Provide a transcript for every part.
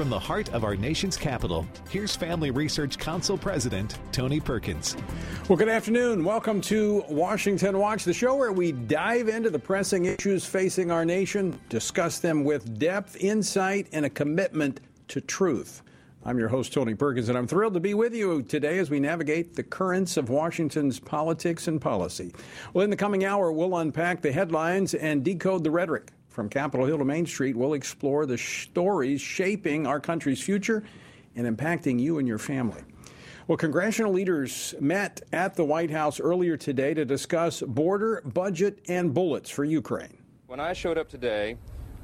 from the heart of our nation's capital, here's Family Research Council President Tony Perkins. Well, good afternoon. Welcome to Washington Watch, the show where we dive into the pressing issues facing our nation, discuss them with depth, insight, and a commitment to truth. I'm your host, Tony Perkins, and I'm thrilled to be with you today as we navigate the currents of Washington's politics and policy. Well, in the coming hour, we'll unpack the headlines and decode the rhetoric. From Capitol Hill to Main Street, we'll explore the stories shaping our country's future and impacting you and your family. Well, congressional leaders met at the White House earlier today to discuss border, budget, and bullets for Ukraine. When I showed up today,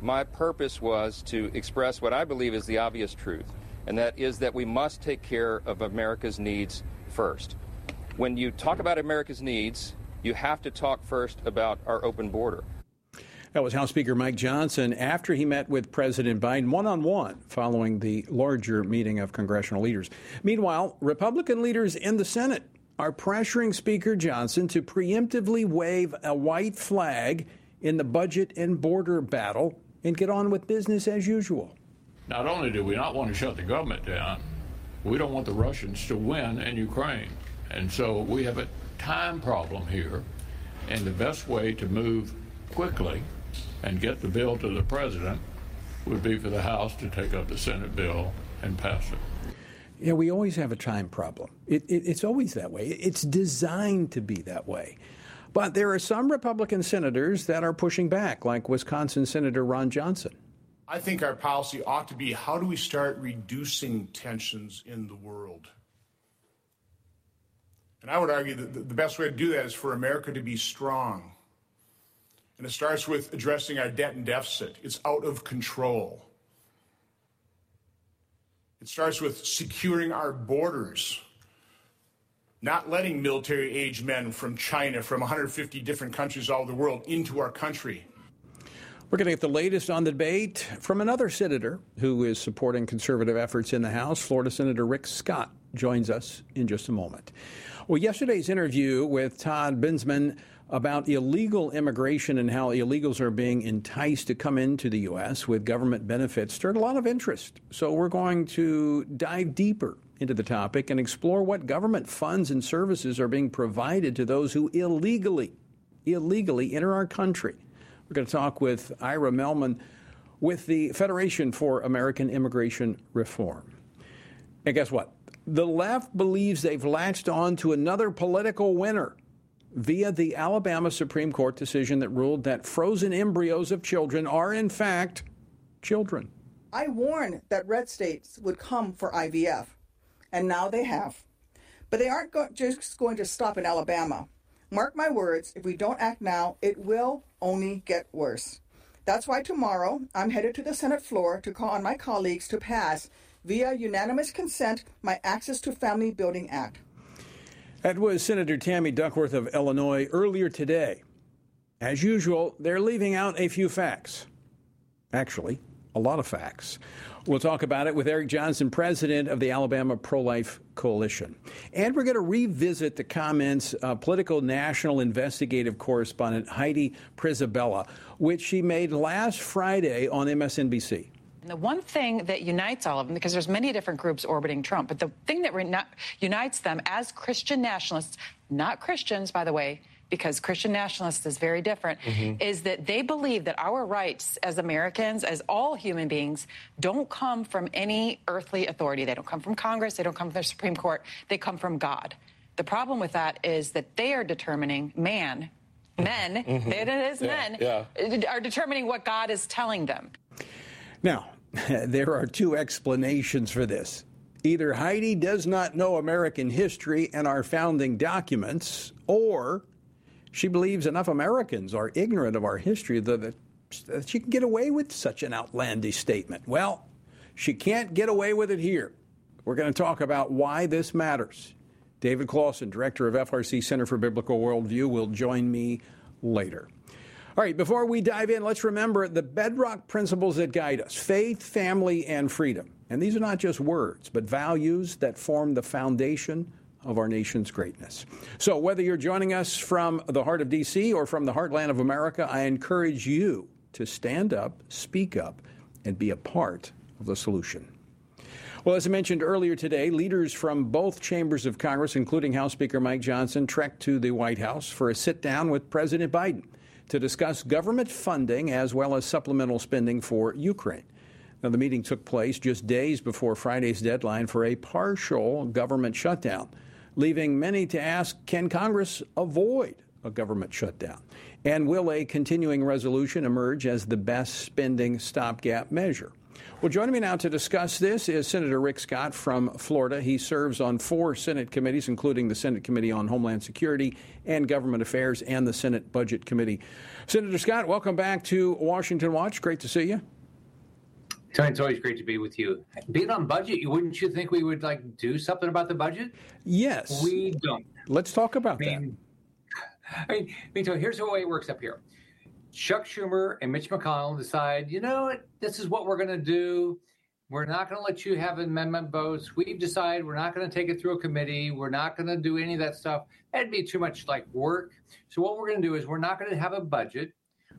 my purpose was to express what I believe is the obvious truth and that is that we must take care of America's needs first. When you talk about America's needs, you have to talk first about our open border. That was House Speaker Mike Johnson after he met with President Biden one on one following the larger meeting of congressional leaders. Meanwhile, Republican leaders in the Senate are pressuring Speaker Johnson to preemptively wave a white flag in the budget and border battle and get on with business as usual. Not only do we not want to shut the government down, we don't want the Russians to win in Ukraine. And so we have a time problem here. And the best way to move quickly and get the bill to the president would be for the House to take up the Senate bill and pass it. Yeah, we always have a time problem. It, it, it's always that way. It's designed to be that way. But there are some Republican senators that are pushing back, like Wisconsin Senator Ron Johnson. I think our policy ought to be how do we start reducing tensions in the world? And I would argue that the best way to do that is for America to be strong. And it starts with addressing our debt and deficit. It's out of control. It starts with securing our borders, not letting military age men from China, from 150 different countries all over the world, into our country. We're going to get the latest on the debate from another senator who is supporting conservative efforts in the House. Florida Senator Rick Scott joins us in just a moment. Well, yesterday's interview with Todd Bensman about illegal immigration and how illegals are being enticed to come into the U.S. with government benefits stirred a lot of interest. So we're going to dive deeper into the topic and explore what government funds and services are being provided to those who illegally, illegally enter our country. We're going to talk with Ira Mehlman with the Federation for American Immigration Reform. And guess what? The left believes they've latched on to another political winner via the Alabama Supreme Court decision that ruled that frozen embryos of children are, in fact, children. I warned that red states would come for IVF, and now they have. But they aren't go- just going to stop in Alabama. Mark my words, if we don't act now, it will only get worse. That's why tomorrow I'm headed to the Senate floor to call on my colleagues to pass, via unanimous consent, my Access to Family Building Act. That was Senator Tammy Duckworth of Illinois earlier today. As usual, they're leaving out a few facts. Actually, a lot of facts. We'll talk about it with Eric Johnston, president of the Alabama Pro Life Coalition. And we're going to revisit the comments of Politico national investigative correspondent Heidi Przybyla, which she made last Friday on MSNBC. And the one thing that unites all of them, because there's many different groups orbiting Trump, but the thing that unites them as Christian nationalists, not Christians, by the way, because Christian nationalists is very different, mm-hmm. is that they believe that our rights as Americans, as all human beings, don't come from any earthly authority. They don't come from Congress, they don't come from the Supreme Court, they come from God. The problem with that is that they are determining man, men, mm-hmm. it is yeah, men, yeah. are determining what God is telling them. Now, there are two explanations for this. Either Heidi does not know American history and our founding documents, or she believes enough Americans are ignorant of our history that, she can get away with such an outlandish statement. Well, she can't get away with it here. We're going to talk about why this matters. David Closson, director of FRC Center for Biblical Worldview, will join me later. All right, before we dive in, let's remember the bedrock principles that guide us faith, family, and freedom. And these are not just words, but values that form the foundation of our nation's greatness. So, whether you're joining us from the heart of D.C. or from the heartland of America, I encourage you to stand up, speak up, and be a part of the solution. Well, as I mentioned earlier today, leaders from both chambers of Congress, including House Speaker Mike Johnson, trekked to the White House for a sit down with President Biden to discuss government funding as well as supplemental spending for Ukraine. Now, the meeting took place just days before Friday's deadline for a partial government shutdown, leaving many to ask can Congress avoid a government shutdown? And will a continuing resolution emerge as the best spending stopgap measure? Well, joining me now to discuss this is Senator Rick Scott from Florida. He serves on four Senate committees, including the Senate Committee on Homeland Security and Government Affairs and the Senate Budget Committee. Senator Scott, welcome back to Washington Watch. Great to see you. Tony, it's always great to be with you. Being on budget, wouldn't you think we would like do something about the budget? Yes. We don't. Let's talk about I mean, that. I mean, I mean, so here's the way it works up here. Chuck Schumer and Mitch McConnell decide, you know this is what we're going to do. We're not going to let you have amendment votes. We've decided we're not going to take it through a committee. We're not going to do any of that stuff. That'd be too much like work. So what we're going to do is we're not going to have a budget.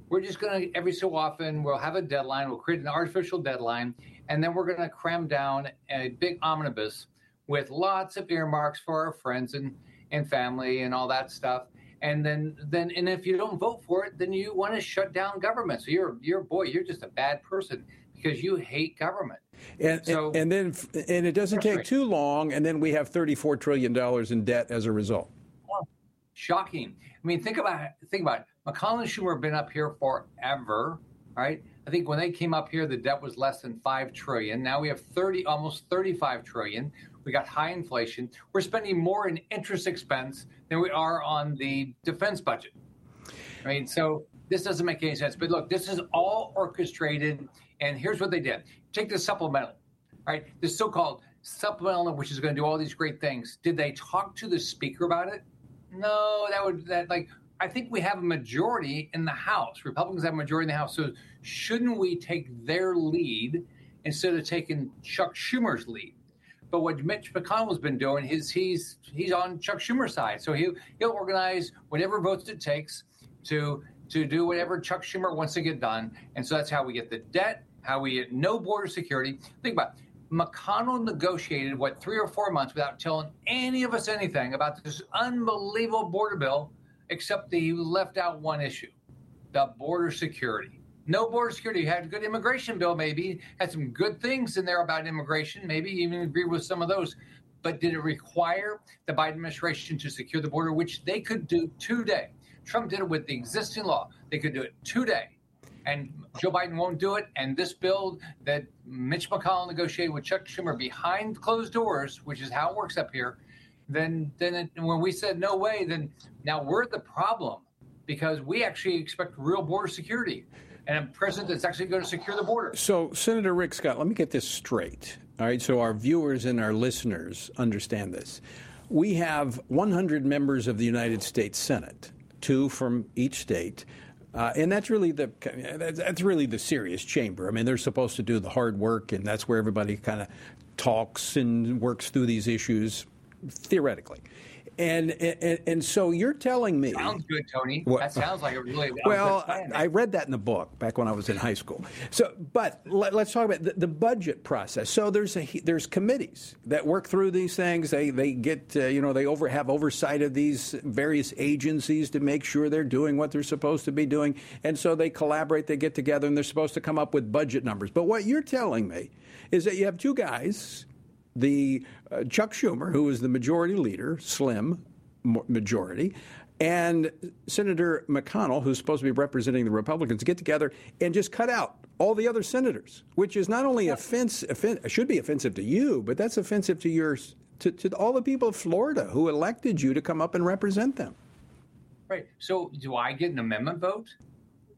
We're just going to every so often we'll have a deadline. We'll create an artificial deadline, and then we're going to cram down a big omnibus with lots of earmarks for our friends and and family and all that stuff and then then and if you don't vote for it then you want to shut down government. So you're you're boy you're just a bad person because you hate government. And, so, and, and then and it doesn't take too long and then we have 34 trillion dollars in debt as a result. Shocking. I mean think about think about it. Mcconnell and schumer have been up here forever right i think when they came up here the debt was less than 5 trillion now we have 30 almost 35 trillion we got high inflation. We're spending more in interest expense than we are on the defense budget. I mean, so this doesn't make any sense. But look, this is all orchestrated. And here's what they did take the supplemental, right? This so called supplemental, which is going to do all these great things. Did they talk to the speaker about it? No, that would, that like, I think we have a majority in the House. Republicans have a majority in the House. So shouldn't we take their lead instead of taking Chuck Schumer's lead? But what Mitch McConnell's been doing is he's he's on Chuck Schumer's side. So he he'll organize whatever votes it takes to to do whatever Chuck Schumer wants to get done. And so that's how we get the debt, how we get no border security. Think about it. McConnell negotiated what three or four months without telling any of us anything about this unbelievable border bill, except he left out one issue: the border security no border security. You had a good immigration bill, maybe had some good things in there about immigration. Maybe even agree with some of those. But did it require the Biden administration to secure the border, which they could do today? Trump did it with the existing law. They could do it today. And Joe Biden won't do it. And this bill that Mitch McConnell negotiated with Chuck Schumer behind closed doors, which is how it works up here, then then it, when we said no way, then now we're the problem because we actually expect real border security and a president that's actually going to secure the border. So, Senator Rick Scott, let me get this straight. All right, so our viewers and our listeners understand this. We have 100 members of the United States Senate, two from each state. Uh, and that's really the that's really the serious chamber. I mean, they're supposed to do the hard work, and that's where everybody kind of talks and works through these issues theoretically. And, and and so you're telling me sounds good, Tony. What, that sounds like a really well. I, I, read that in the book back when I was in high school. So, but let, us talk about the, the, budget process. So there's a there's committees that work through these things. They they get uh, you know they over have oversight of these various agencies to make sure they're doing what they're supposed to be doing. And so they collaborate. They get together and they're supposed to come up with budget numbers. But what you're telling me is that you have two guys the uh, Chuck Schumer, who is the majority leader, slim majority, and Senator McConnell, who's supposed to be representing the Republicans, get together and just cut out all the other senators, which is not only offense, offen- should be offensive to you, but that's offensive to your to, to all the people of Florida who elected you to come up and represent them. Right. So, do I get an amendment vote?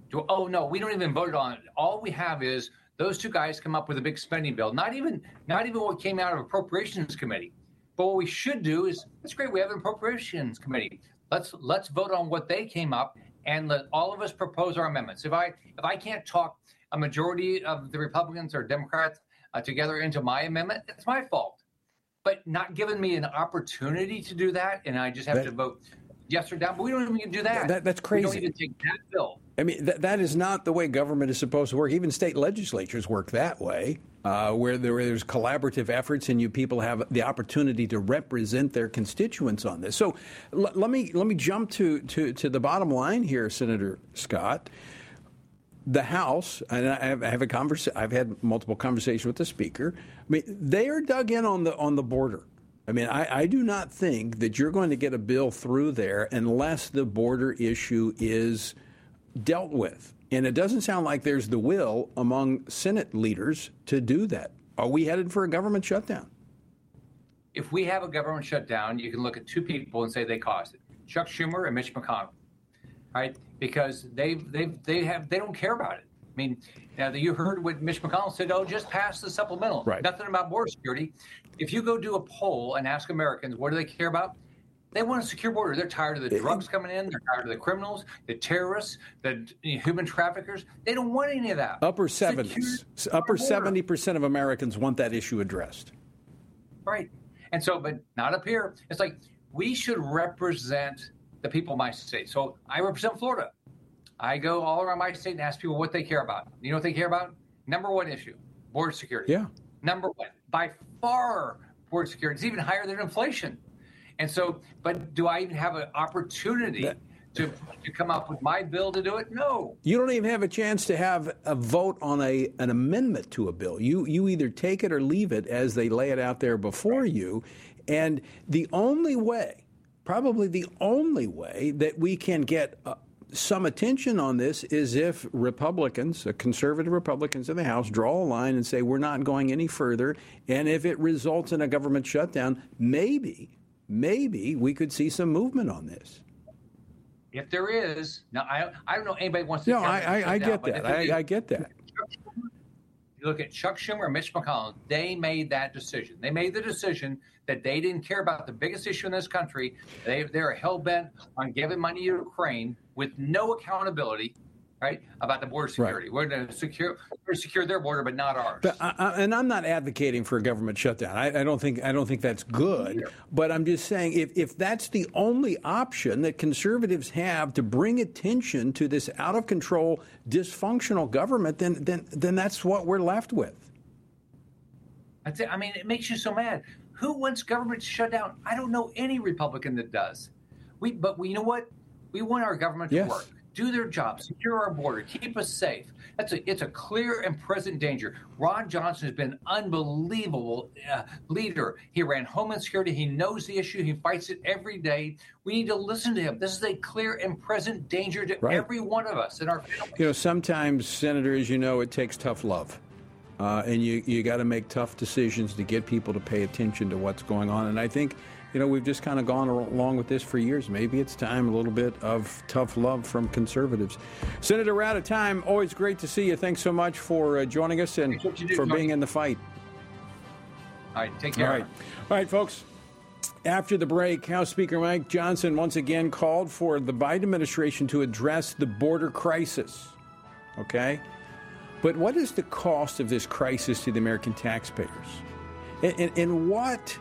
Do, oh no, we don't even vote on it. All we have is those two guys come up with a big spending bill. Not even not even what came out of appropriations committee. But what we should do is that's great. We have an appropriations committee. Let's let's vote on what they came up and let all of us propose our amendments. If I if I can't talk a majority of the Republicans or Democrats uh, together into my amendment, it's my fault. But not giving me an opportunity to do that, and I just have that, to vote yes or down, but we don't even do that. that that's crazy. We don't even take that bill. I mean, th- that is not the way government is supposed to work. Even state legislatures work that way, uh, where there, there's collaborative efforts and you people have the opportunity to represent their constituents on this. So l- let me let me jump to, to, to the bottom line here, Senator Scott. The House, and I have, I have a convers- I've had multiple conversations with the Speaker. I mean, they are dug in on the on the border. I mean, I, I, do not think that you're going to get a bill through there unless the border issue is dealt with. And it doesn't sound like there's the will among Senate leaders to do that. Are we headed for a government shutdown? If we have a government shutdown, you can look at two people and say they caused it Chuck Schumer and Mitch McConnell, right? Because they they they have they don't care about it. I mean, now that you heard what Mitch McConnell said, oh, just pass the supplemental. Right. Nothing about border security. If you go do a poll and ask Americans, what do they care about? They want a secure border. They're tired of the drugs coming in. They're tired of the criminals, the terrorists, the human traffickers. They don't want any of that. Upper 70s. Upper 70% of Americans want that issue addressed. Right. And so, but not up here. It's like we should represent the people of my state. So I represent Florida. I go all around my state and ask people what they care about. You know what they care about? Number one issue border security. Yeah. Number one, by far, border security. It's even higher than inflation. And so, but do I even have an opportunity that, to, to come up with my bill to do it? No. You don't even have a chance to have a vote on a an amendment to a bill. You you either take it or leave it as they lay it out there before you. And the only way, probably the only way that we can get uh, some attention on this is if Republicans, conservative Republicans in the House, draw a line and say we're not going any further. And if it results in a government shutdown, maybe maybe we could see some movement on this. If there is, now I, I don't know anybody wants to. No, I, I, I get that. I, I, get that. You look at Chuck Schumer Mitch McConnell, they made that decision. They made the decision that they didn't care about the biggest issue in this country. They, they're hell bent on giving money to Ukraine with no accountability right? About the border security. Right. We're going to secure we're secure their border, but not ours. But I, and I'm not advocating for a government shutdown. I, I, don't think I don't think that's good. But I'm just saying if if that's the only option that conservatives have to bring attention to this out of control, dysfunctional government, then then then that's what we're left with. That's it. I mean, it makes you so mad. Who wants government to shut down? I don't know any Republican that does. We, but we, you know what? We want our government to yes. work do their job, secure our border, keep us safe. That's a, it's a clear and present danger. Ron Johnson has been an unbelievable uh, leader. He ran Homeland Security. He knows the issue. He fights it every day. We need to listen to him. This is a clear and present danger to right. every one of us in our families. You know, sometimes, Senator, as you know, it takes tough love. Uh, and you, you got to make tough decisions to get people to pay attention to what's going on. And I think you know, we've just kind of gone along with this for years. Maybe it's time a little bit of tough love from conservatives. Senator, we're out of time. Always great to see you. Thanks so much for uh, joining us and do, for being in the fight. All right, take care. All right, all right, folks. After the break, House Speaker Mike Johnson once again called for the Biden administration to address the border crisis. Okay? But what is the cost of this crisis to the American taxpayers? And, and, and what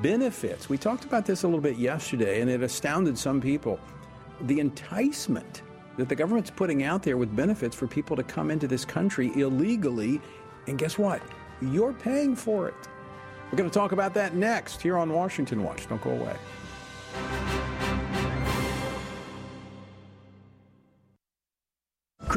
benefits. We talked about this a little bit yesterday, and it astounded some people. The enticement that the government's putting out there with benefits for people to come into this country illegally, and guess what? You're paying for it. We're going to talk about that next here on Washington Watch. Don't go away.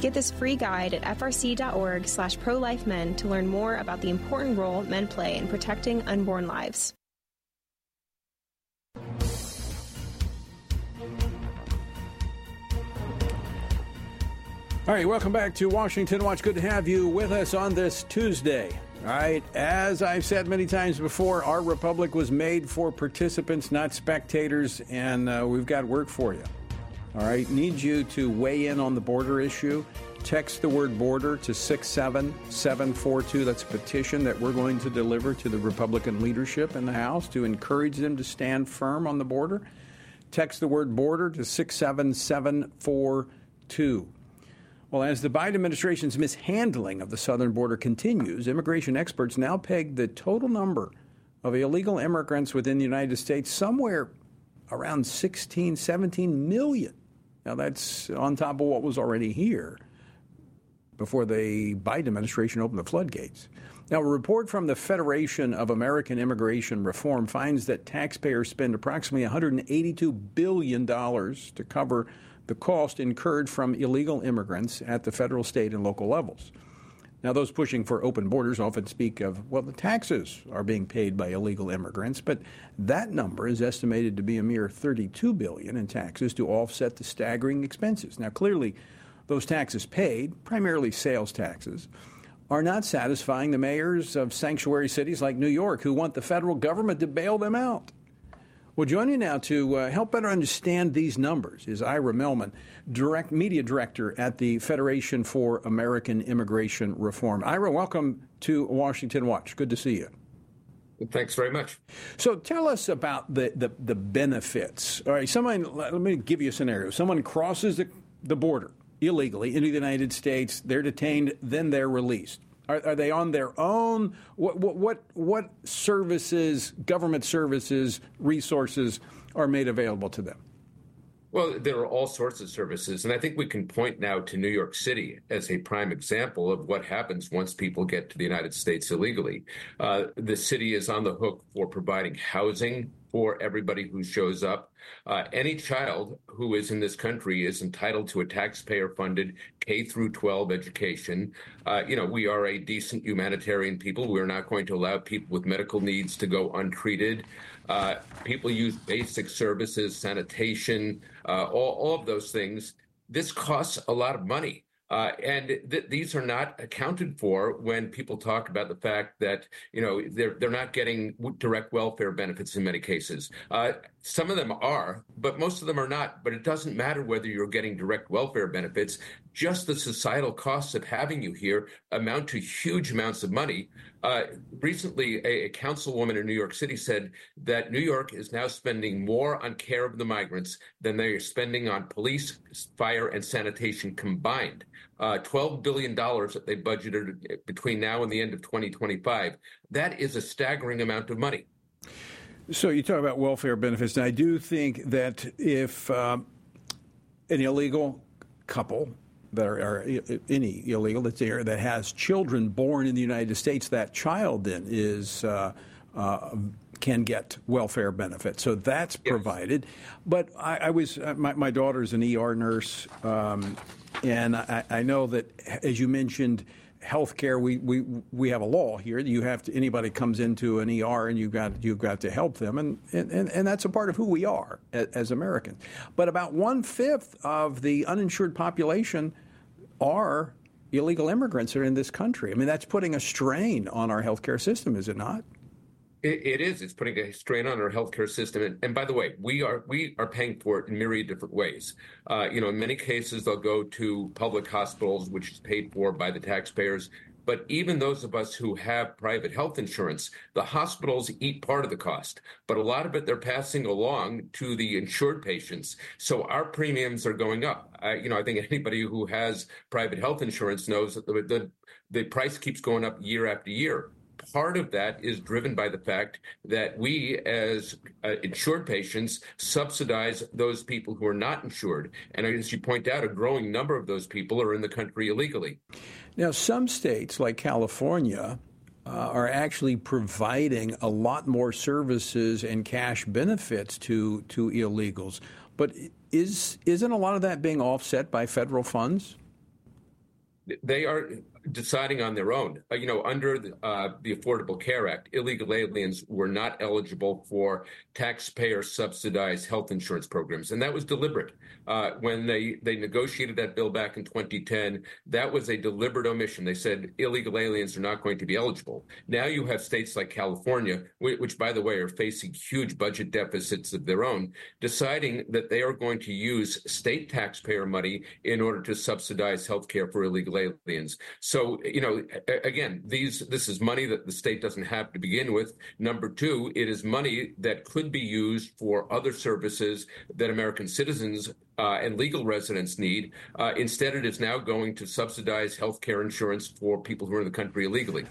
Get this free guide at frc.org slash prolifemen to learn more about the important role men play in protecting unborn lives. All right, welcome back to Washington Watch. Good to have you with us on this Tuesday. All right, as I've said many times before, our republic was made for participants, not spectators, and uh, we've got work for you. All right, need you to weigh in on the border issue. Text the word border to 67742. That's a petition that we're going to deliver to the Republican leadership in the House to encourage them to stand firm on the border. Text the word border to 67742. Well, as the Biden administration's mishandling of the southern border continues, immigration experts now peg the total number of illegal immigrants within the United States somewhere around 16, 17 million. Now, that's on top of what was already here before the Biden administration opened the floodgates. Now, a report from the Federation of American Immigration Reform finds that taxpayers spend approximately $182 billion to cover the cost incurred from illegal immigrants at the federal, state, and local levels. Now, those pushing for open borders often speak of, well, the taxes are being paid by illegal immigrants, but that number is estimated to be a mere 32 billion in taxes to offset the staggering expenses. Now, clearly, those taxes paid, primarily sales taxes, are not satisfying the mayors of sanctuary cities like New York who want the federal government to bail them out. Well, joining you now to uh, help better understand these numbers is Ira Mehlman, direct media director at the Federation for American Immigration Reform. Ira, welcome to Washington Watch. Good to see you. Thanks very much. So, tell us about the, the, the benefits. All right, someone, let me give you a scenario. Someone crosses the, the border illegally into the United States, they're detained, then they're released. Are, are, they on their own? What, what, what, what services, government services, resources are made available to them? Well, there are all sorts of services. And I think we can point now to New York City as a prime example of what happens once people get to the United States illegally. Uh, the city is on the hook for providing housing, for everybody who shows up. Uh, any child who is in this country is entitled to a taxpayer-funded K through 12 education. Uh, you know, we are a decent humanitarian people. We're not going to allow people with medical needs to go untreated. Uh, people use basic services, sanitation, uh, all, all of those things. This costs a lot of money. Uh, and th- these are not accounted for when people talk about the fact that you know they're they're not getting direct welfare benefits in many cases. Uh, some of them are, but most of them are not. But it doesn't matter whether you're getting direct welfare benefits. Just the societal costs of having you here amount to huge amounts of money. Uh, recently, a, a, councilwoman in New York City said that New York is now spending more on care of the migrants than they are spending on police, fire, and sanitation combined. Uh, $12 billion that they budgeted between now and the end of 2025. That is a staggering amount of money. So you talk about welfare benefits, and I do think that if um, an illegal couple that are, are, any illegal that's there that has children born in the United States, that child then is uh, uh, can get welfare benefits. So that's yes. provided. But I, I was uh, my, my daughter's an ER nurse, um, and I, I know that as you mentioned healthcare, we, we we have a law here. You have to anybody comes into an ER and you've got you've got to help them, and and, and that's a part of who we are as, as Americans. But about one fifth of the uninsured population are illegal immigrants that are in this country. I mean, that's putting a strain on our healthcare system, is it not? It, is. It's putting a strain on our healthcare system. And, and, by the way, we are we are paying for it in myriad different ways. Uh, you know, in many cases, they'll go to public hospitals, which is paid for by the taxpayers. But even those of us who have private health insurance, the hospitals eat part of the cost, but a lot of it they're passing along to the insured patients. So our premiums are going up. I, you know, I think anybody who has private health insurance knows that the, the, the price keeps going up year after year part of that is driven by the fact that we, as uh, insured patients, subsidize those people who are not insured. And as you point out, a growing number of those people are in the country illegally. Now, some states like California uh, are actually providing a lot more services and cash benefits to, to illegals. But is, isn't a lot of that being offset by federal funds? They are deciding on their own. Uh, you know, under the, uh, the, Affordable Care Act, illegal aliens were not eligible for taxpayer subsidized health insurance programs, and that was deliberate. Uh, when they they negotiated that bill back in 2010, that was a deliberate omission. They said illegal aliens are not going to be eligible. Now you have states like California, which, which by the way are facing huge budget deficits of their own, deciding that they are going to use state taxpayer money in order to subsidize health care for illegal aliens. So, you know, again, these this is money that the state doesn't have to begin with. Number two, it is money that could be used for other services that American citizens uh, and legal residents need. Uh, instead, it is now going to subsidize health care insurance for people who are in the country illegally.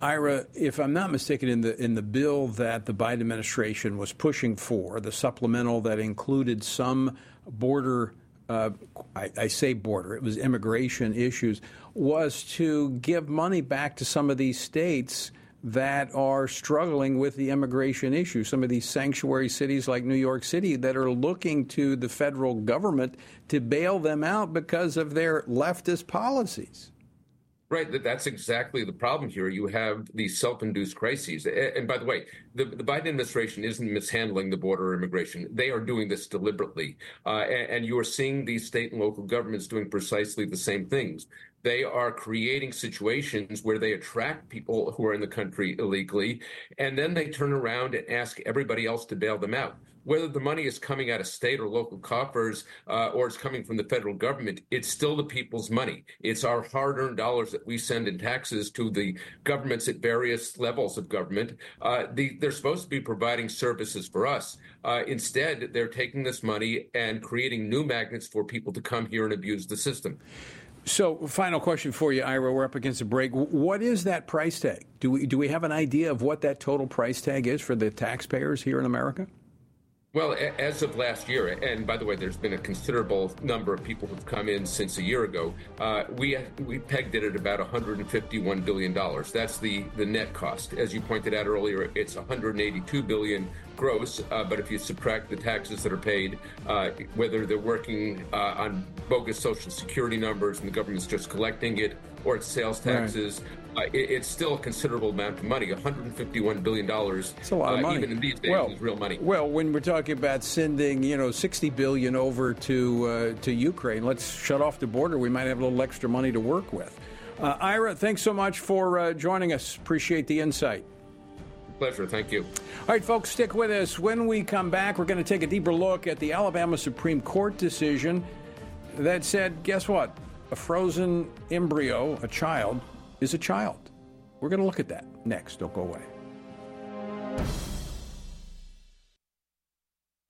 Ira, if I'm not mistaken, in the in the bill that the Biden administration was pushing for, the supplemental that included some border uh, I, I, say border, it was immigration issues, was to give money back to some of these states that are struggling with the immigration issue. Some of these sanctuary cities like New York City that are looking to the federal government to bail them out because of their leftist policies. Right. That's exactly the problem here. You have these self-induced crises. And by the way, the, the Biden administration isn't mishandling the border immigration. They are doing this deliberately. Uh, and, and you are seeing these state and local governments doing precisely the same things they are creating situations where they attract people who are in the country illegally, and then they turn around and ask everybody else to bail them out whether the money is coming out of state or local coffers uh, or it's coming from the federal government, it's still the people's money. It's our hard earned dollars that we send in taxes to the governments at various levels of government. Uh, the, they're supposed to be providing services for us. Uh, instead, they're taking this money and creating new magnets for people to come here and abuse the system. So, final question for you, Ira. We're up against a break. What is that price tag? Do we do we have an idea of what that total price tag is for the taxpayers here in America? Well, as of last year, and by the way, there's been a considerable number of people who've come in since a year ago. Uh, we we pegged it at about 151 billion dollars. That's the the net cost. As you pointed out earlier, it's 182 billion gross. Uh, but if you subtract the taxes that are paid, uh, whether they're working uh, on bogus social security numbers and the government's just collecting it, or it's sales taxes. Uh, it, it's still a considerable amount of money. 151 billion dollars. It's a lot of uh, money. Even in these days, well, is real money. Well, when we're talking about sending, you know, 60 billion over to uh, to Ukraine, let's shut off the border. We might have a little extra money to work with. Uh, Ira, thanks so much for uh, joining us. Appreciate the insight. Pleasure. Thank you. All right, folks, stick with us. When we come back, we're going to take a deeper look at the Alabama Supreme Court decision that said, guess what? A frozen embryo, a child, is a child. We're going to look at that next. Don't go away.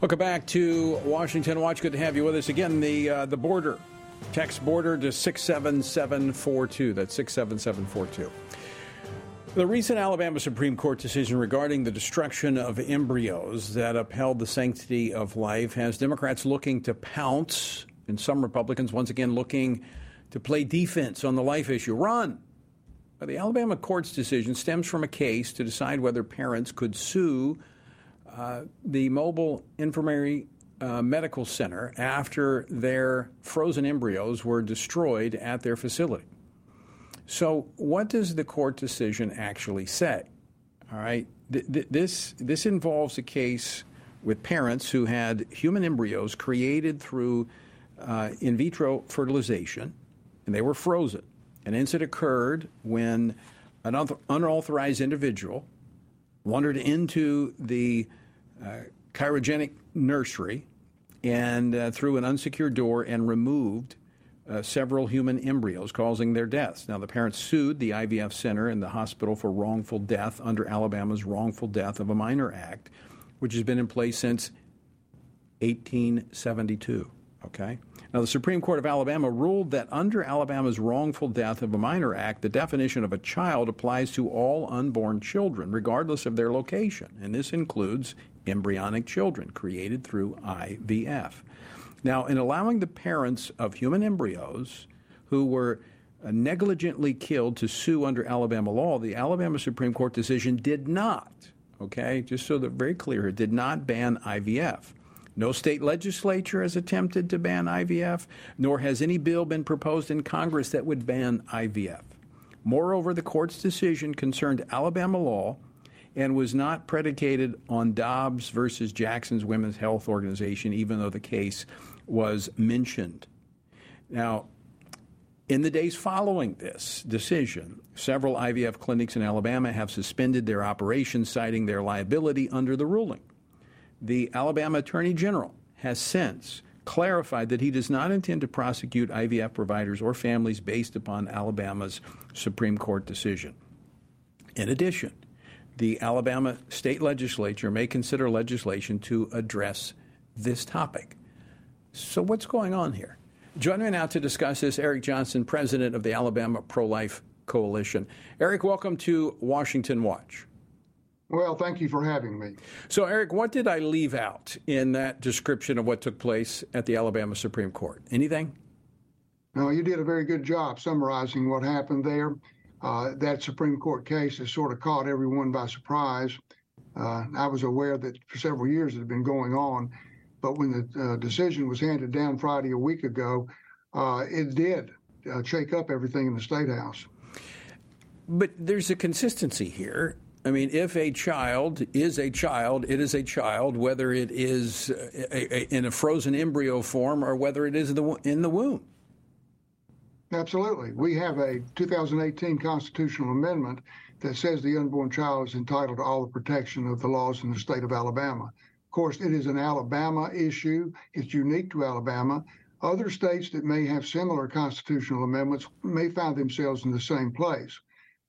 Welcome back to Washington Watch. Good to have you with us again. The uh, the border, text border to six seven seven four two. That's six seven seven four two. The recent Alabama Supreme Court decision regarding the destruction of embryos that upheld the sanctity of life has Democrats looking to pounce, and some Republicans once again looking to play defense on the life issue. Run. The Alabama court's decision stems from a case to decide whether parents could sue uh, the mobile infirmary uh, medical center after their frozen embryos were destroyed at their facility. So, what does the court decision actually say? All right, th- th- this this involves a case with parents who had human embryos created through uh, in vitro fertilization, and they were frozen. An incident occurred when an unauthorized individual wandered into the uh, cryogenic nursery and uh, through an unsecured door and removed uh, several human embryos, causing their deaths. Now, the parents sued the IVF Center and the hospital for wrongful death under Alabama's Wrongful Death of a Minor Act, which has been in place since 1872. Okay? Now, the Supreme Court of Alabama ruled that under Alabama's Wrongful Death of a Minor Act, the definition of a child applies to all unborn children, regardless of their location, and this includes embryonic children created through IVF. Now, in allowing the parents of human embryos who were uh, negligently killed to sue under Alabama law, the Alabama Supreme Court decision did not, okay, just so that very clear, it did not ban IVF. No state legislature has attempted to ban IVF, nor has any bill been proposed in Congress that would ban IVF. Moreover, the court's decision concerned Alabama law and was not predicated on Dobbs versus Jackson's Women's Health Organization, even though the case was mentioned. Now, in the days following this decision, several IVF clinics in Alabama have suspended their operations, citing their liability under the ruling. The Alabama Attorney General has since clarified that he does not intend to prosecute IVF providers or families based upon Alabama's Supreme Court decision. In addition, the Alabama state legislature may consider legislation to address this topic. So, what's going on here? Joining me now to discuss this, Eric Johnston, president of the Alabama Pro Life Coalition. Eric, welcome to Washington Watch. Well, thank you for having me. So, Eric, what did I leave out in that description of what took place at the Alabama Supreme Court? Anything? No, you did a very good job summarizing what happened there. Uh, that Supreme Court case has sort of caught everyone by surprise. Uh, I was aware that for several years it had been going on, but when the uh, decision was handed down Friday a week ago, uh, it did uh, shake up everything in the State House. But there's a consistency here. I mean, if a child is a child, it is a child, whether it is a, a, in a frozen embryo form or whether it is the, in the womb. Absolutely. We have a 2018 constitutional amendment that says the unborn child is entitled to all the protection of the laws in the state of Alabama. Of course, it is an Alabama issue. It's unique to Alabama. Other states that may have similar constitutional amendments may find themselves in the same place.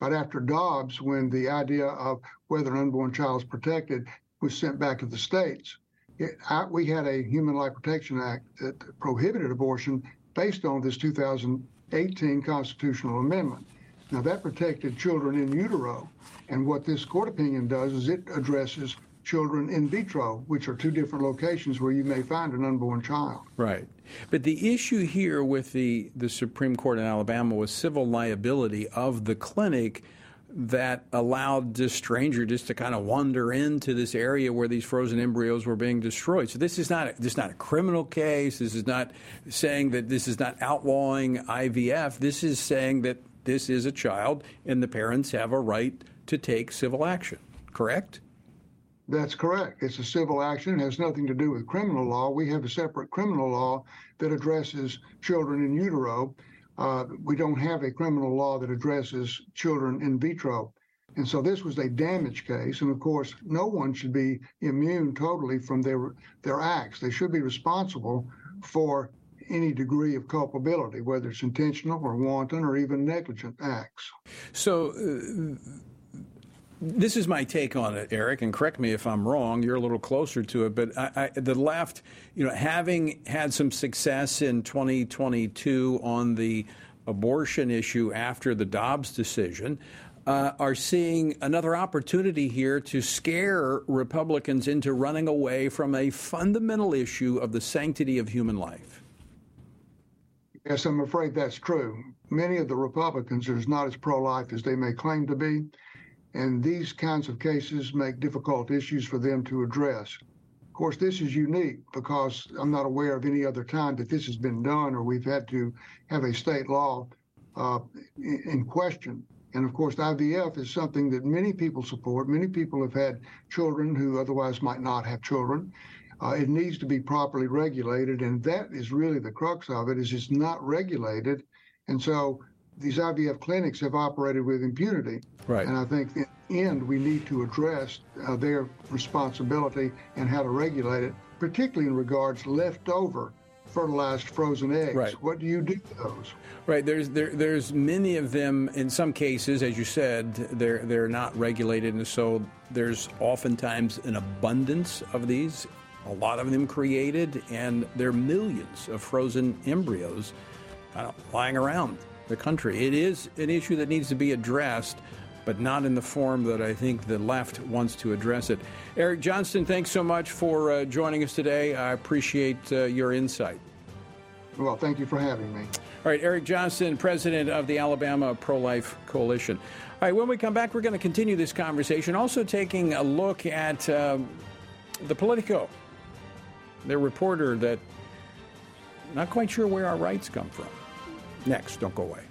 But after Dobbs, when the idea of whether an unborn child is protected was sent back to the states, it, I, we had a Human Life Protection Act that prohibited abortion based on this 2018 constitutional amendment. Now, that protected children in utero. And what this court opinion does is it addresses children in vitro, which are two different locations where you may find an unborn child. Right. But the issue here with the, the Supreme Court in Alabama was civil liability of the clinic that allowed this stranger just to kind of wander into this area where these frozen embryos were being destroyed. So this is not a, this is not a criminal case. This is not saying that this is not outlawing IVF. This is saying that this is a child and the parents have a right to take civil action. Correct? That's correct. It's a civil action. It has nothing to do with criminal law. We have a separate criminal law that addresses children in utero uh, we don't have a criminal law that addresses children in vitro. And so this was a damage case. And of course, no one should be immune totally from their, their acts. They should be responsible for any degree of culpability, whether it's intentional or wanton or even negligent acts. So, uh, this is my take on it, Eric, and correct me if I'm wrong. You're a little closer to it, but I, I, the left, you know, having had some success in 2022 on the abortion issue after the Dobbs decision, uh, are seeing another opportunity here to scare Republicans into running away from a fundamental issue of the sanctity of human life. Yes, I'm afraid that's true. Many of the Republicans are not as pro life as they may claim to be. And these kinds of cases make difficult issues for them to address. Of course, this is unique because I'm not aware of any other time that this has been done or we've had to have a state law uh, in question. And of course, IVF is something that many people support. Many people have had children who otherwise might not have children. Uh, it needs to be properly regulated, and that is really the crux of it. Is it's not regulated, and so these IVF clinics have operated with impunity. Right. And I think in the end, we need to address uh, their responsibility and how to regulate it, particularly in regards to leftover fertilized frozen eggs. Right. What do you do with those? Right. There's there, there's many of them. In some cases, as you said, they're they're not regulated, and so there's oftentimes an abundance of these. A lot of them created, and there are millions of frozen embryos uh, lying around the country. It is an issue that needs to be addressed, but not in the form that I think the left wants to address it. Eric Johnston, thanks so much for uh, joining us today. I appreciate uh, your insight. Well, thank you for having me. All right, Eric Johnston, president of the Alabama Pro Life Coalition. All right, when we come back, we're going to continue this conversation, also taking a look at um, the Politico, their reporter that not quite sure where our rights come from. Next, don't go away.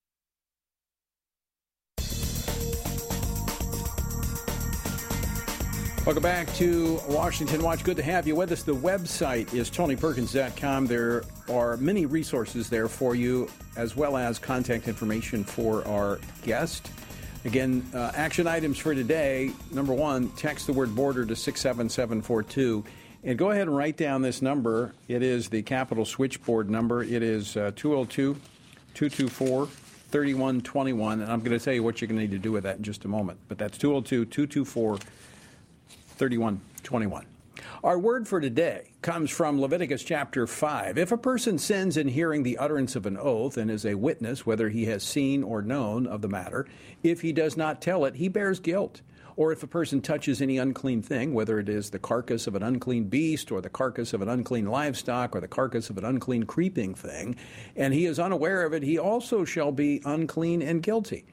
Welcome back to Washington Watch. Good to have you with us. The website is tonyperkins.com. There are many resources there for you, as well as contact information for our guest. Again, uh, action items for today. Number one, text the word border to 67742. And go ahead and write down this number. It is the Capitol switchboard number. It is uh, 202 224 3121. And I'm going to tell you what you're going to need to do with that in just a moment. But that's 202 224 3121. Our word for today comes from Leviticus chapter 5. If a person sins in hearing the utterance of an oath and is a witness, whether he has seen or known of the matter, if he does not tell it, he bears guilt. Or if a person touches any unclean thing, whether it is the carcass of an unclean beast, or the carcass of an unclean livestock, or the carcass of an unclean creeping thing, and he is unaware of it, he also shall be unclean and guilty.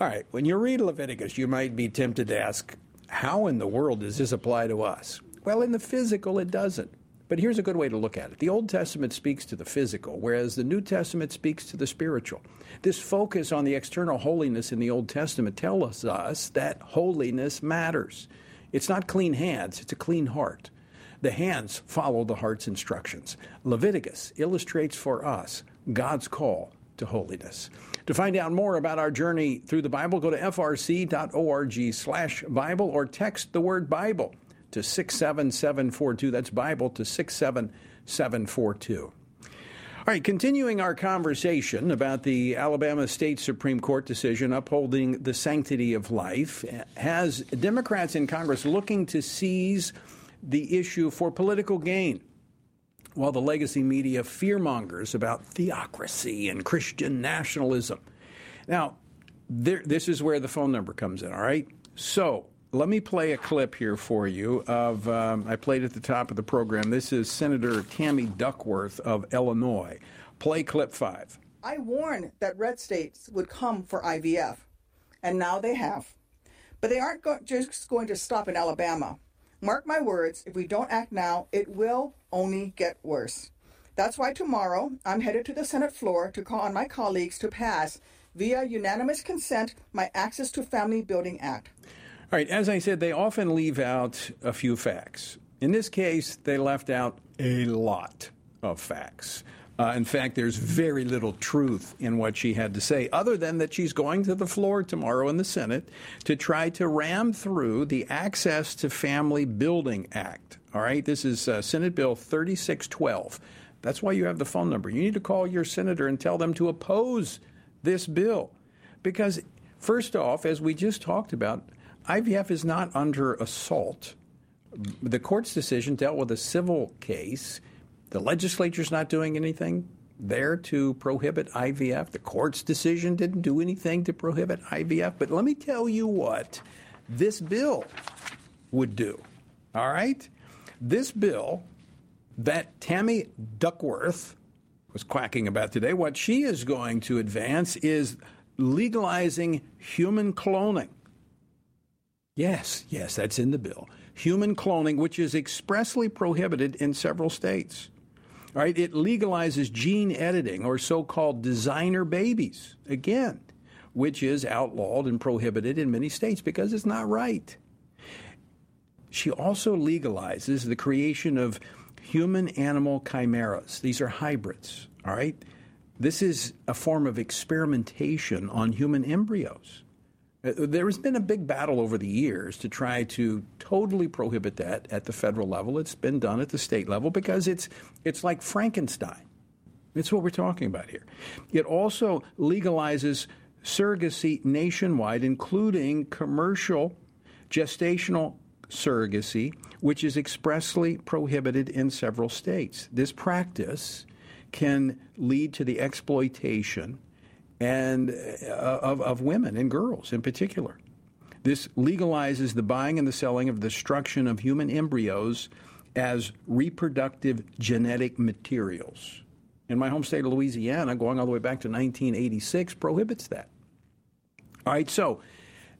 All right, when you read Leviticus, you might be tempted to ask, how in the world does this apply to us? Well, in the physical, it doesn't. But here's a good way to look at it. The Old Testament speaks to the physical, whereas the New Testament speaks to the spiritual. This focus on the external holiness in the Old Testament tells us that holiness matters. It's not clean hands, it's a clean heart. The hands follow the heart's instructions. Leviticus illustrates for us God's call to holiness. To find out more about our journey through the Bible, go to frc.org slash Bible or text the word Bible to 67742. That's Bible to 67742. All right, continuing our conversation about the Alabama State Supreme Court decision upholding the sanctity of life, has Democrats in Congress looking to seize the issue for political gain, while the legacy media fearmongers about theocracy and Christian nationalism. Now, there, this is where the phone number comes in, all right? So let me play a clip here for you of, um, I played at the top of the program. This is Senator Tammy Duckworth of Illinois. Play clip five. I warned that red states would come for IVF, and now they have. But they aren't go- just going to stop in Alabama. Mark my words, if we don't act now, it will only get worse. That's why tomorrow I'm headed to the Senate floor to call on my colleagues to pass, via unanimous consent, my Access to Family Building Act. All right, as I said, they often leave out a few facts. In this case, they left out a lot of facts. Uh, in fact, there's very little truth in what she had to say, other than that she's going to the floor tomorrow in the Senate to try to ram through the Access to Family Building Act. All right, this is uh, Senate Bill 3612. That's why you have the phone number. You need to call your senator and tell them to oppose this bill. Because, first off, as we just talked about, IVF is not under assault. The court's decision dealt with a civil case. The legislature's not doing anything there to prohibit IVF. The court's decision didn't do anything to prohibit IVF. But let me tell you what this bill would do. All right? This bill that Tammy Duckworth was quacking about today, what she is going to advance is legalizing human cloning. Yes, yes, that's in the bill. Human cloning, which is expressly prohibited in several states. Right, it legalizes gene editing or so called designer babies, again, which is outlawed and prohibited in many states because it's not right. She also legalizes the creation of human animal chimeras. These are hybrids, all right? This is a form of experimentation on human embryos. Uh, there has been a big battle over the years to try to totally prohibit that at the federal level. It's been done at the state level because it's it's like Frankenstein. It's what we're talking about here. It also legalizes surrogacy nationwide, including commercial gestational surrogacy, which is expressly prohibited in several states. This practice can lead to the exploitation and uh, of, of women and girls in particular. This legalizes the buying and the selling of destruction of human embryos as reproductive genetic materials. In my home state of Louisiana, going all the way back to 1986, prohibits that. All right, so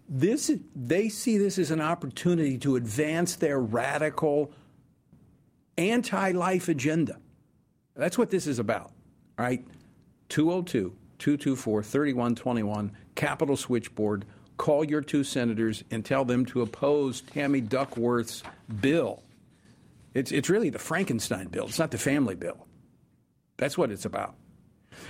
this they see this as an opportunity to advance their radical anti-life agenda. That's what this is about. All right? 202 224 3121, Capitol Switchboard. Call your two senators and tell them to oppose Tammy Duckworth's bill. It's, it's really the Frankenstein bill, it's not the family bill. That's what it's about.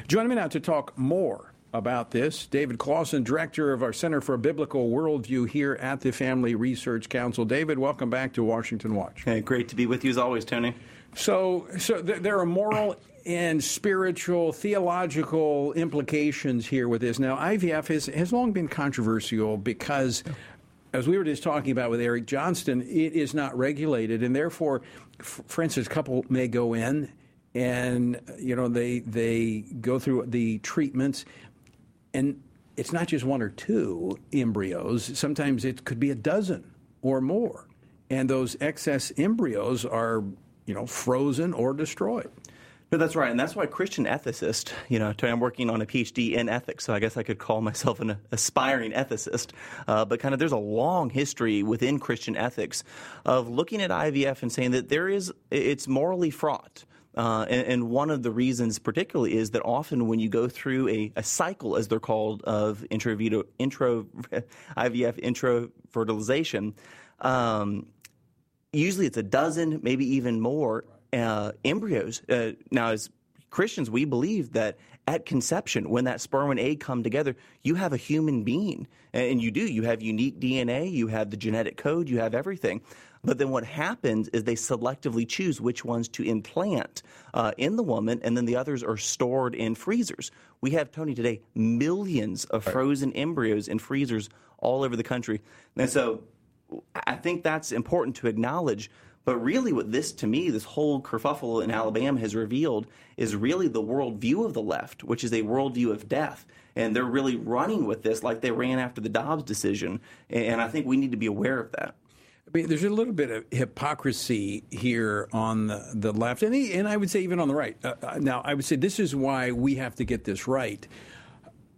Joining me now to talk more about this, David Closson, director of our Center for a Biblical Worldview here at the Family Research Council. David, welcome back to Washington Watch. Hey, great to be with you as always, Tony. So, so th- there are moral and spiritual, theological implications here with this. Now, IVF has, has long been controversial because, as we were just talking about with Eric Johnston, it is not regulated, and therefore, f- for instance, a couple may go in and you know they they go through the treatments, and it's not just one or two embryos. Sometimes it could be a dozen or more, and those excess embryos are you know frozen or destroyed. No, that's right, and that's why Christian ethicist. You know, I'm working on a PhD in ethics, so I guess I could call myself an aspiring ethicist. Uh, but kind of, there's a long history within Christian ethics of looking at IVF and saying that there is, it's morally fraught. Uh, and, and, one of the reasons, particularly, is that often when you go through a, a cycle, as they're called, of intro, intro IVF intro fertilization, um, usually it's a dozen, maybe even more uh, embryos. Uh, now, as Christians, we believe that at conception, when that sperm and egg come together, you have a human being. And you do. You have unique DNA, you have the genetic code, you have everything. But then what happens is they selectively choose which ones to implant uh, in the woman, and then the others are stored in freezers. We have, Tony, today millions of frozen embryos in freezers all over the country. And so I think that's important to acknowledge But really, what this, to me, this whole kerfuffle in Alabama has revealed is really the worldview of the left, which is a worldview of death. And they're really running with this like they ran after the Dobbs decision. And I think we need to be aware of that. I mean, there's a little bit of hypocrisy here on the, the left, and, and I would say even on the right. Uh, uh now, I would say this is why we have to get this right.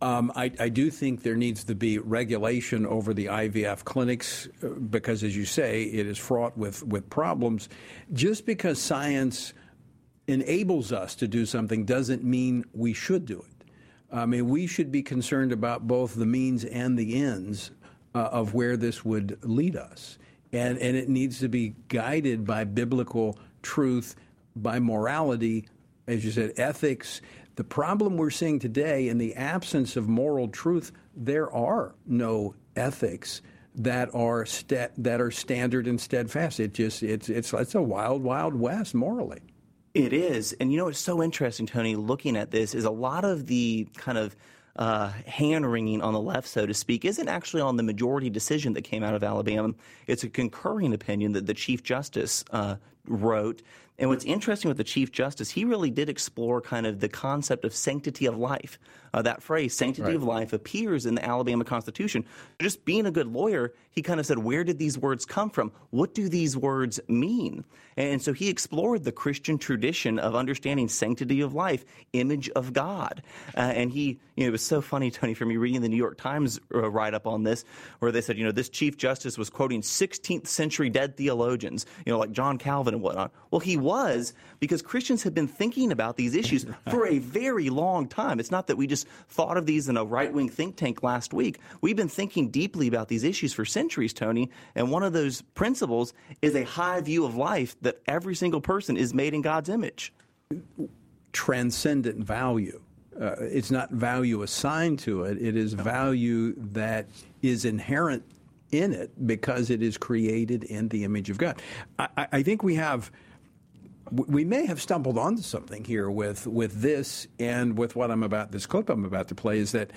Um, I, I, do think there needs to be regulation over the IVF clinics uh, because, as you say, it is fraught with, with problems. Just because science enables us to do something doesn't mean we should do it. I mean, we should be concerned about both the means and the ends uh, of where this would lead us. And, and it needs to be guided by biblical truth, by morality, as you said, ethics, the problem we're seeing today, in the absence of moral truth, there are no ethics that are that are standard and steadfast. It just it's it's it's a wild wild west morally. It is, and you know what's so interesting, Tony. Looking at this is a lot of the kind of uh, hand wringing on the left, so to speak, isn't actually on the majority decision that came out of Alabama. It's a concurring opinion that the Chief Justice uh, wrote and what's interesting with the Chief Justice, he really did explore kind of the concept of sanctity of life. Uh, that phrase, sanctity right. of life, appears in the Alabama Constitution. Just being a good lawyer, he kind of said, where did these words come from? What do these words mean? And so he explored the Christian tradition of understanding sanctity of life, image of God. Uh, and he, you know, it was so funny, Tony, for me reading the New York Times uh, write up on this, where they said, you know, this Chief Justice was quoting 16th century dead theologians, you know, like John Calvin and whatnot. Well, he was because Christians have been thinking about these issues for a very long time. It's not that we just thought of these in a right wing think tank last week. We've been thinking deeply about these issues for centuries, Tony. And one of those principles is a high view of life that every single person is made in God's image. Transcendent value. Uh, it's not value assigned to it, it is value that is inherent in it because it is created in the image of God. I, I think we have we may have stumbled onto something here with with this and with what I'm about this clip I'm about to play is that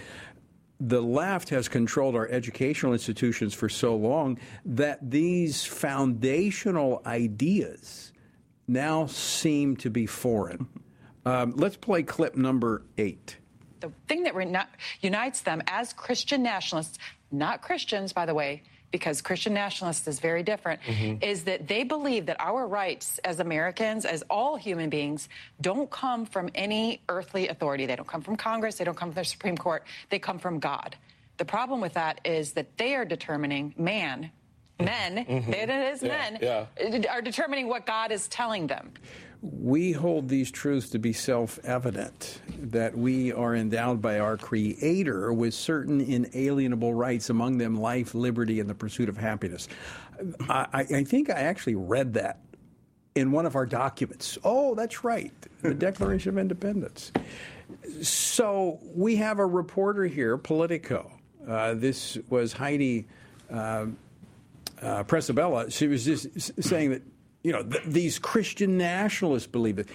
the left has controlled our educational institutions for so long that these foundational ideas now seem to be foreign. Um, let's play clip number eight. The thing that unites them as Christian nationalists, not Christians, by the way, because Christian nationalists is very different, mm-hmm. is that they believe that our rights as Americans, as all human beings, don't come from any earthly authority. They don't come from Congress, they don't come from the Supreme Court, they come from God. The problem with that is that they are determining man, men, mm-hmm. it is yeah, men, yeah. are determining what God is telling them we hold these truths to be self evident that we are endowed by our Creator with certain inalienable rights, among them life, liberty, and the pursuit of happiness. I, I think I actually read that in one of our documents. Oh, that's right, the Declaration of Independence. So we have a reporter here, Politico. Uh, this was Heidi uh, uh, Przybyla. She was just saying that you know, th- these Christian nationalists believe it.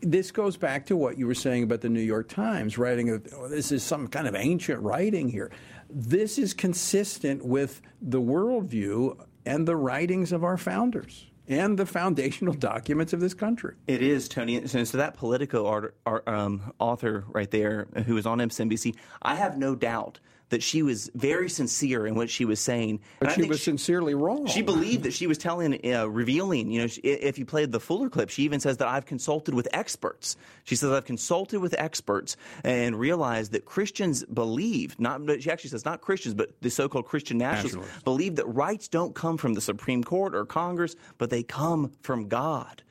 This goes back to what you were saying about the New York Times writing, oh, this is some kind of ancient writing here. This is consistent with the worldview and the writings of our founders and the foundational documents of this country. It is, Tony. So, so that Politico art, art, um, author right there, who was on MSNBC, I have no doubt that she was very sincere in what she was saying. But she was she, sincerely wrong. She believed that she was telling, uh, revealing, you know, if you played the Fuller clip, she even says that I've consulted with experts. She says, I've consulted with experts and realized that Christians believe, not, she actually says not Christians, but the so called Christian nationalists, nationalists believe that rights don't come from the Supreme Court or Congress, but they come from God.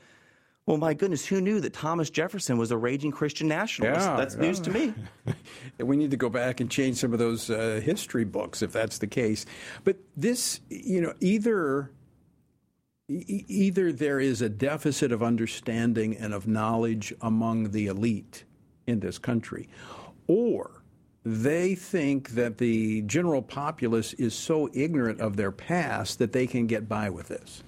Well, my goodness, who knew that Thomas Jefferson was a raging Christian nationalist? Yeah, that's yeah. news to me. we need to go back and change some of those uh, history books if that's the case. But this, you know, either either there is a deficit of understanding and of knowledge among the elite in this country, or they think that the general populace is so ignorant of their past that they can get by with this.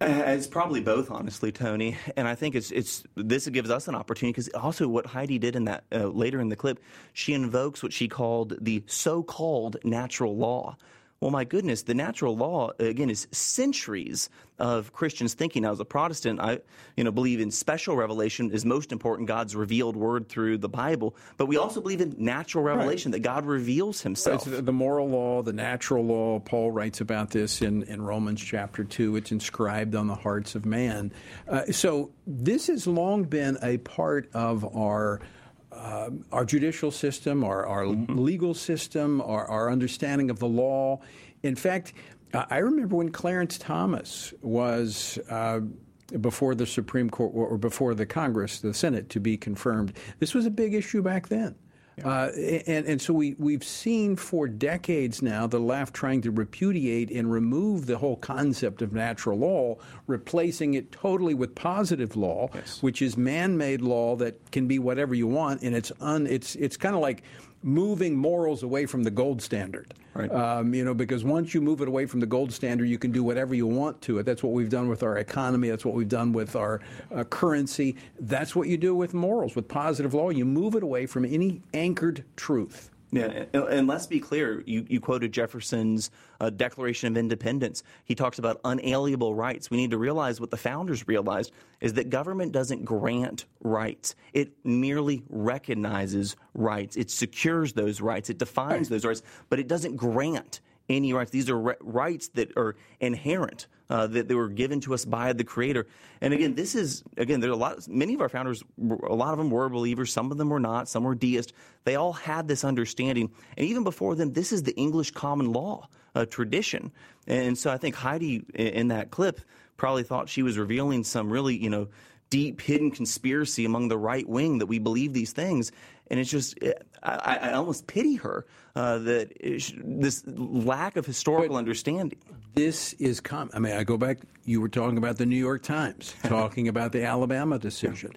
Uh, it's probably both, honestly, Tony. And I think it's it's this gives us an opportunity because also what Heidi did in that uh, later in the clip, she invokes what she called the so-called natural law. Well, my goodness, the natural law again is centuries of Christians thinking. Now, as a Protestant, I you know believe in special revelation is most important, God's revealed word through the Bible. But we also believe in natural revelation right. that God reveals Himself. It's the moral law, the natural law. Paul writes about this in, in Romans chapter two. It's inscribed on the hearts of man. Uh, so this has long been a part of our uh, our judicial system, our, our mm-hmm. legal system, our, our, understanding of the law. In fact, I remember when Clarence Thomas was. Uh, before the Supreme Court or before the Congress, the Senate, to be confirmed. This was a big issue back then. Yeah. Uh, and, and so we, we've seen for decades now the left trying to repudiate and remove the whole concept of natural law, replacing it totally with positive law, yes. which is man made law that can be whatever you want. And it's, un, it's, it's kind of like moving morals away from the gold standard. Right. Um, you know, because once you move it away from the gold standard, you can do whatever you want to it. That's what we've done with our economy. That's what we've done with our uh, currency. That's what you do with morals, with positive law. You move it away from any anchored truth. Yeah, and let's be clear. You, you quoted Jefferson's uh, Declaration of Independence. He talks about unalienable rights. We need to realize what the founders realized is that government doesn't grant rights. It merely recognizes rights. It secures those rights. It defines those rights, but it doesn't grant any rights. These are re- rights that are inherent, uh, that they were given to us by the Creator. And again, this is again, There are a lot. Many of our founders, a lot of them were believers. Some of them were not. Some were deist. They all had this understanding, and even before them, this is the English common law uh, tradition. And so I think Heidi in that clip probably thought she was revealing some really, you know deep hidden conspiracy among the right wing that we believe these things. And it's just, I, I almost pity her uh, that this lack of historical but understanding. This is common. I mean, I go back, you were talking about the New York Times, talking about the Alabama decision.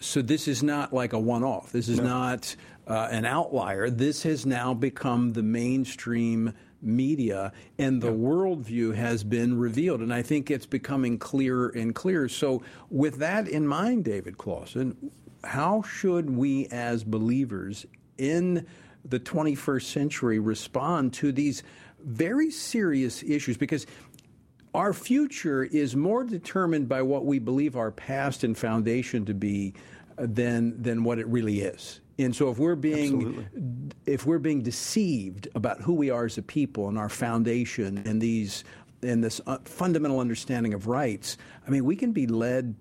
So this is not like a one off. This is no. not uh, an outlier. This has now become the mainstream media, and the yeah. worldview has been revealed. And I think it's becoming clearer and clearer. So, with that in mind, David Closson, how should we as believers in the 21st century respond to these very serious issues? Because our future is more determined by what we believe our past and foundation to be than than what it really is. And so if we're being Absolutely. if we're being deceived about who we are as a people and our foundation and these and this uh, fundamental understanding of rights, I mean, we can be led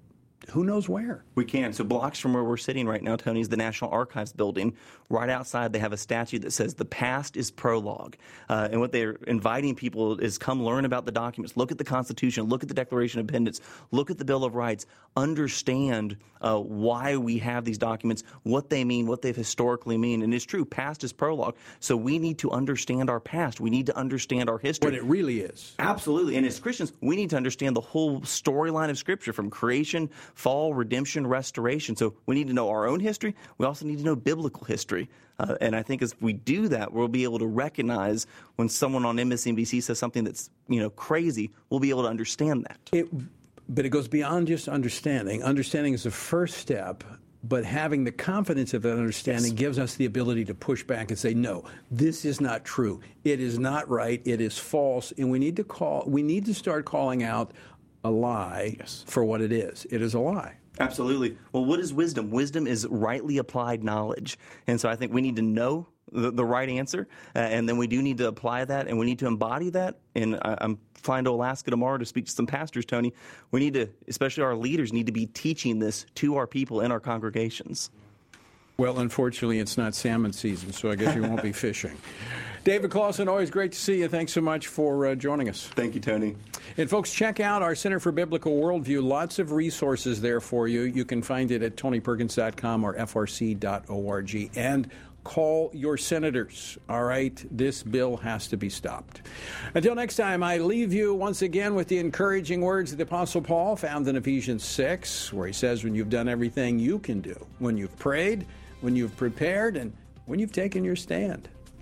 who knows where. We can. So blocks from where we're sitting right now, Tony, is the National Archives building. Right outside, they have a statue that says "The past is prologue," uh, and what they're inviting people is come learn about the documents, look at the Constitution, look at the Declaration of Independence, look at the Bill of Rights, understand uh, why we have these documents, what they mean, what they've historically mean. And it's true, past is prologue. So we need to understand our past. We need to understand our history. What it really is. Absolutely. And as Christians, we need to understand the whole storyline of Scripture from creation fall, redemption, restoration. So we need to know our own history. We also need to know biblical history. Uh, and I think as we do that, we'll be able to recognize when someone on MSNBC says something that's you know crazy. We'll be able to understand that. It, but it goes beyond just understanding. Understanding is the first step, but having the confidence of that understanding yes. gives us the ability to push back and say, no, this is not true. It is not right. It is false. And we need to call. We need to start calling out a lie yes. for what it is. It is a lie. Absolutely. Well, what is wisdom? Wisdom is rightly applied knowledge. And so I think we need to know the, the right answer, uh, and then we do need to apply that, and we need to embody that. And I, I'm flying to Alaska tomorrow to speak to some pastors, Tony. We need to, especially our leaders, need to be teaching this to our people in our congregations. Well, unfortunately, it's not salmon season, so I guess you won't be fishing. David Closson, always great to see you. Thanks so much for uh, joining us. Thank you, Tony. And folks, check out our Center for Biblical Worldview. Lots of resources there for you. You can find it at tonyperkins.com or frc.org. And call your senators. All right, this bill has to be stopped. Until next time, I leave you once again with the encouraging words of the Apostle Paul found in Ephesians 6, where he says, When you've done everything you can do, when you've prayed, when you've prepared, and when you've taken your stand.